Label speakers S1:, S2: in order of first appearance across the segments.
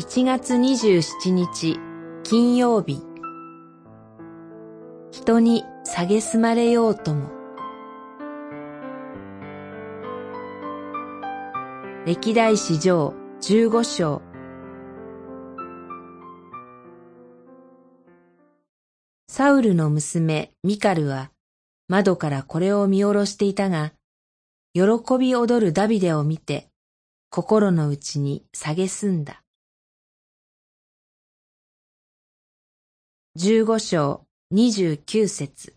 S1: 7月27日金曜日。人に蔑まれようとも。歴代史上15章。サウルの娘ミカルは窓からこれを見下ろしていたが、喜び踊るダビデを見て、心の内に蔑んだ。十五章二十九節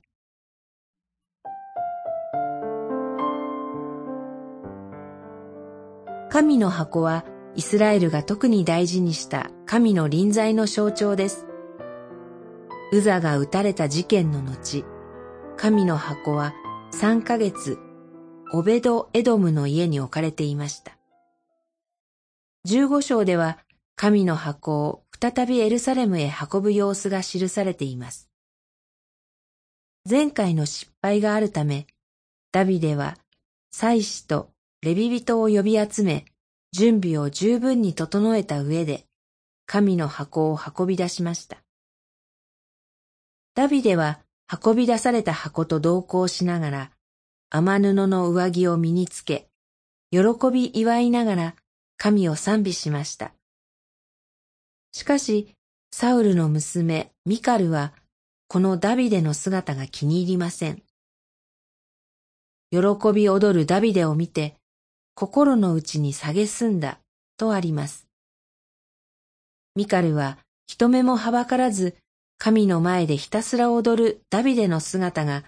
S1: 神の箱はイスラエルが特に大事にした神の臨在の象徴です。ウザが撃たれた事件の後、神の箱は三ヶ月、オベド・エドムの家に置かれていました。十五章では神の箱を再びエルサレムへ運ぶ様子が記されています。前回の失敗があるため、ダビデは祭司とレビ人を呼び集め、準備を十分に整えた上で、神の箱を運び出しました。ダビデは運び出された箱と同行しながら、雨布の上着を身につけ、喜び祝いながら神を賛美しました。しかし、サウルの娘ミカルは、このダビデの姿が気に入りません。喜び踊るダビデを見て、心の内に蔑んだとあります。ミカルは人目もはばからず神の前でひたすら踊るダビデの姿が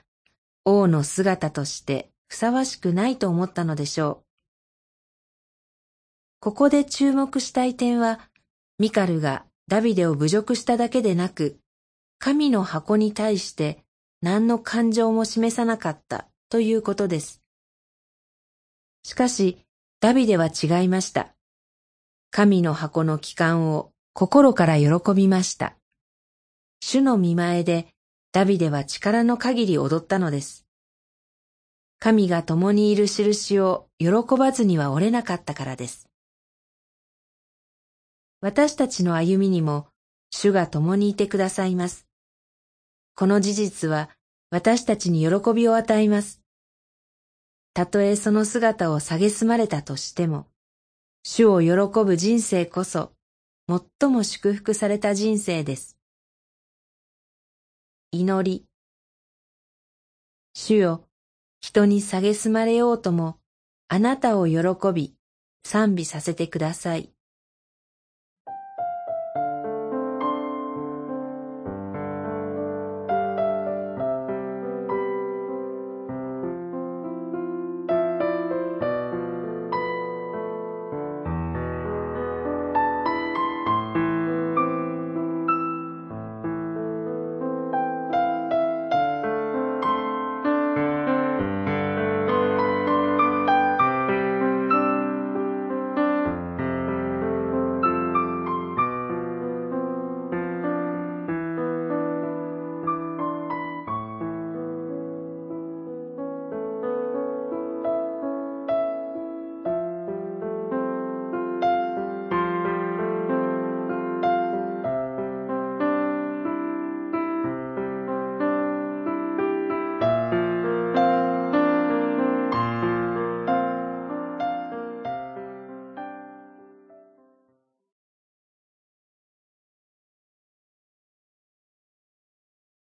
S1: 王の姿としてふさわしくないと思ったのでしょう。ここで注目したい点は、ミカルがダビデを侮辱しただけでなく、神の箱に対して何の感情も示さなかったということです。しかし、ダビデは違いました。神の箱の帰還を心から喜びました。主の見前でダビデは力の限り踊ったのです。神が共にいる印を喜ばずには折れなかったからです。私たちの歩みにも主が共にいてくださいます。この事実は私たちに喜びを与えます。たとえその姿を蔑まれたとしても、主を喜ぶ人生こそ、最も祝福された人生です。祈り。主よ、人に蔑まれようとも、あなたを喜び、賛美させてください。